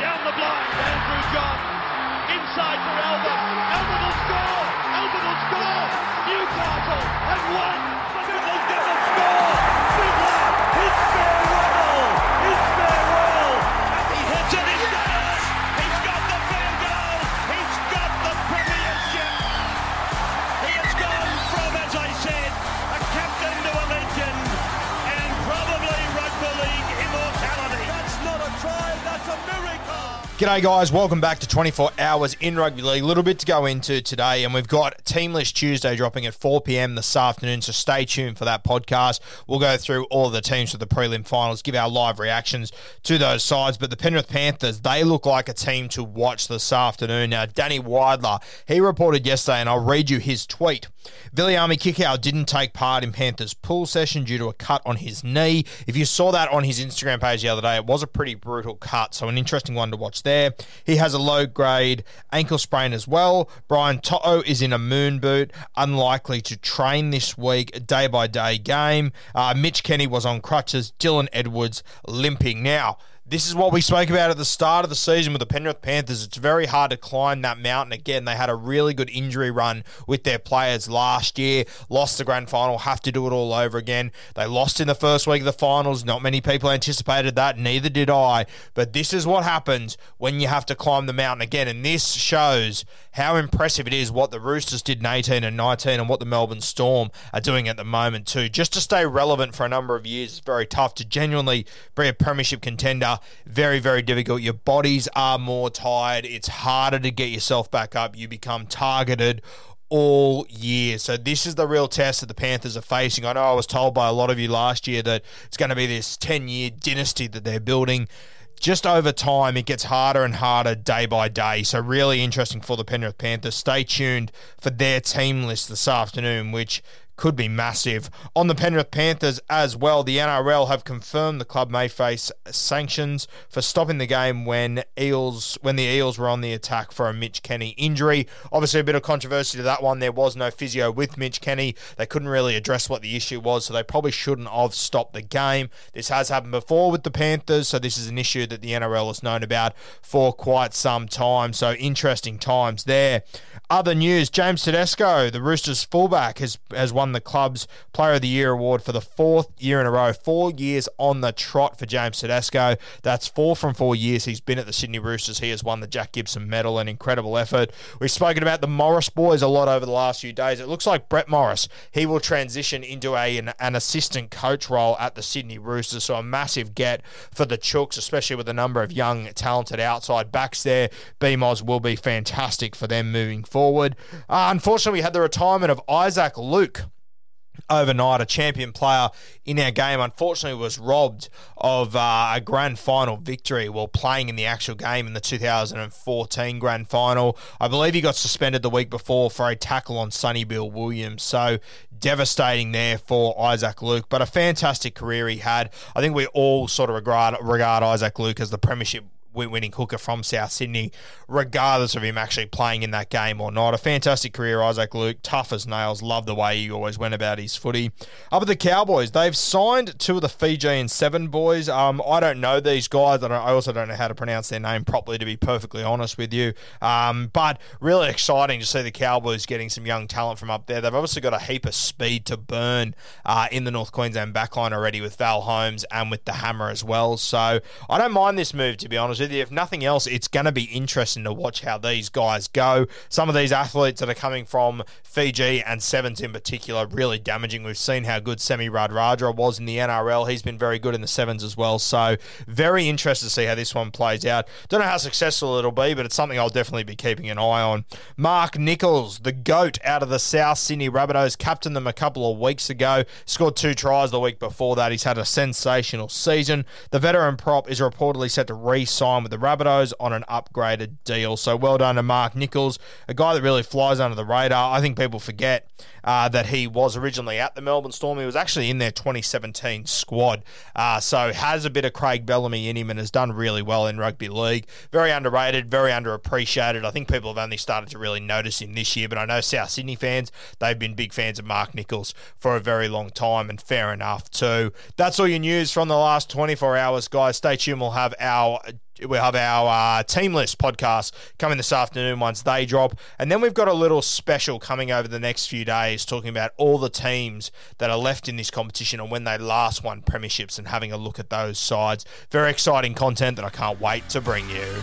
Down the blind, Andrew Johns. Inside for Albert. Albert will score. Albert will score. Newcastle have won. G'day, guys. Welcome back to 24 Hours in Rugby League. A little bit to go into today, and we've got Team List Tuesday dropping at 4 p.m. this afternoon, so stay tuned for that podcast. We'll go through all the teams for the prelim finals, give our live reactions to those sides. But the Penrith Panthers, they look like a team to watch this afternoon. Now, Danny Weidler, he reported yesterday, and I'll read you his tweet. Viliami Kikau didn't take part in Panthers' pool session due to a cut on his knee. If you saw that on his Instagram page the other day, it was a pretty brutal cut, so an interesting one to watch there. He has a low grade ankle sprain as well. Brian To'o is in a moon boot, unlikely to train this week, day by day game. Uh, Mitch Kenny was on crutches, Dylan Edwards limping. Now, this is what we spoke about at the start of the season with the Penrith Panthers. It's very hard to climb that mountain again. They had a really good injury run with their players last year, lost the grand final, have to do it all over again. They lost in the first week of the finals. Not many people anticipated that, neither did I. But this is what happens when you have to climb the mountain again. And this shows how impressive it is what the Roosters did in 18 and 19 and what the Melbourne Storm are doing at the moment, too. Just to stay relevant for a number of years, is very tough to genuinely be a premiership contender very, very difficult. Your bodies are more tired. It's harder to get yourself back up. You become targeted all year. So this is the real test that the Panthers are facing. I know I was told by a lot of you last year that it's going to be this 10-year dynasty that they're building. Just over time, it gets harder and harder day by day. So really interesting for the Penrith Panthers. Stay tuned for their team list this afternoon, which could be massive. On the Penrith Panthers as well, the NRL have confirmed the club may face sanctions for stopping the game when Eels when the Eels were on the attack for a Mitch Kenny injury. Obviously, a bit of controversy to that one. There was no physio with Mitch Kenny. They couldn't really address what the issue was, so they probably shouldn't have stopped the game. This has happened before with the Panthers, so this is an issue that the NRL has known about for quite some time. So interesting times there. Other news: James Tedesco, the Roosters fullback, has has won the club's Player of the Year award for the fourth year in a row. Four years on the trot for James Tedesco. That's four from four years he's been at the Sydney Roosters. He has won the Jack Gibson Medal, an incredible effort. We've spoken about the Morris boys a lot over the last few days. It looks like Brett Morris he will transition into a an, an assistant coach role at the Sydney Roosters. So a massive get for the Chooks, especially with a number of young, talented outside backs there. BMOS will be fantastic for them moving forward. Uh, unfortunately, we had the retirement of Isaac Luke overnight. A champion player in our game, unfortunately, was robbed of uh, a grand final victory while playing in the actual game in the 2014 grand final. I believe he got suspended the week before for a tackle on Sonny Bill Williams. So devastating there for Isaac Luke, but a fantastic career he had. I think we all sort of regard regard Isaac Luke as the premiership winning hooker from South Sydney, regardless of him actually playing in that game or not. A fantastic career, Isaac Luke, tough as nails. Love the way he always went about his footy. Up at the Cowboys, they've signed two of the Fijian Seven boys. Um, I don't know these guys. I, I also don't know how to pronounce their name properly, to be perfectly honest with you. Um, but really exciting to see the Cowboys getting some young talent from up there. They've obviously got a heap of speed to burn uh, in the North Queensland backline already with Val Holmes and with the Hammer as well. So I don't mind this move, to be honest with you. If nothing else, it's going to be interesting to watch how these guys go. Some of these athletes that are coming from Fiji and Sevens in particular, really damaging. We've seen how good Semi Radradra was in the NRL. He's been very good in the Sevens as well. So very interested to see how this one plays out. Don't know how successful it'll be, but it's something I'll definitely be keeping an eye on. Mark Nicholls, the GOAT out of the South Sydney Rabbitohs, captained them a couple of weeks ago, scored two tries the week before that. He's had a sensational season. The veteran prop is reportedly set to re sign with the Rabbitohs on an upgraded deal. So well done to Mark Nicholls, a guy that really flies under the radar. I think people forget uh, that he was originally at the Melbourne Storm. He was actually in their 2017 squad. Uh, so has a bit of Craig Bellamy in him and has done really well in rugby league. Very underrated, very underappreciated. I think people have only started to really notice him this year, but I know South Sydney fans, they've been big fans of Mark Nicholls for a very long time, and fair enough too. That's all your news from the last 24 hours, guys. Stay tuned. We'll have our we have our uh, team list podcast coming this afternoon once they drop. And then we've got a little special coming over the next few days talking about all the teams that are left in this competition and when they last won premierships and having a look at those sides. Very exciting content that I can't wait to bring you.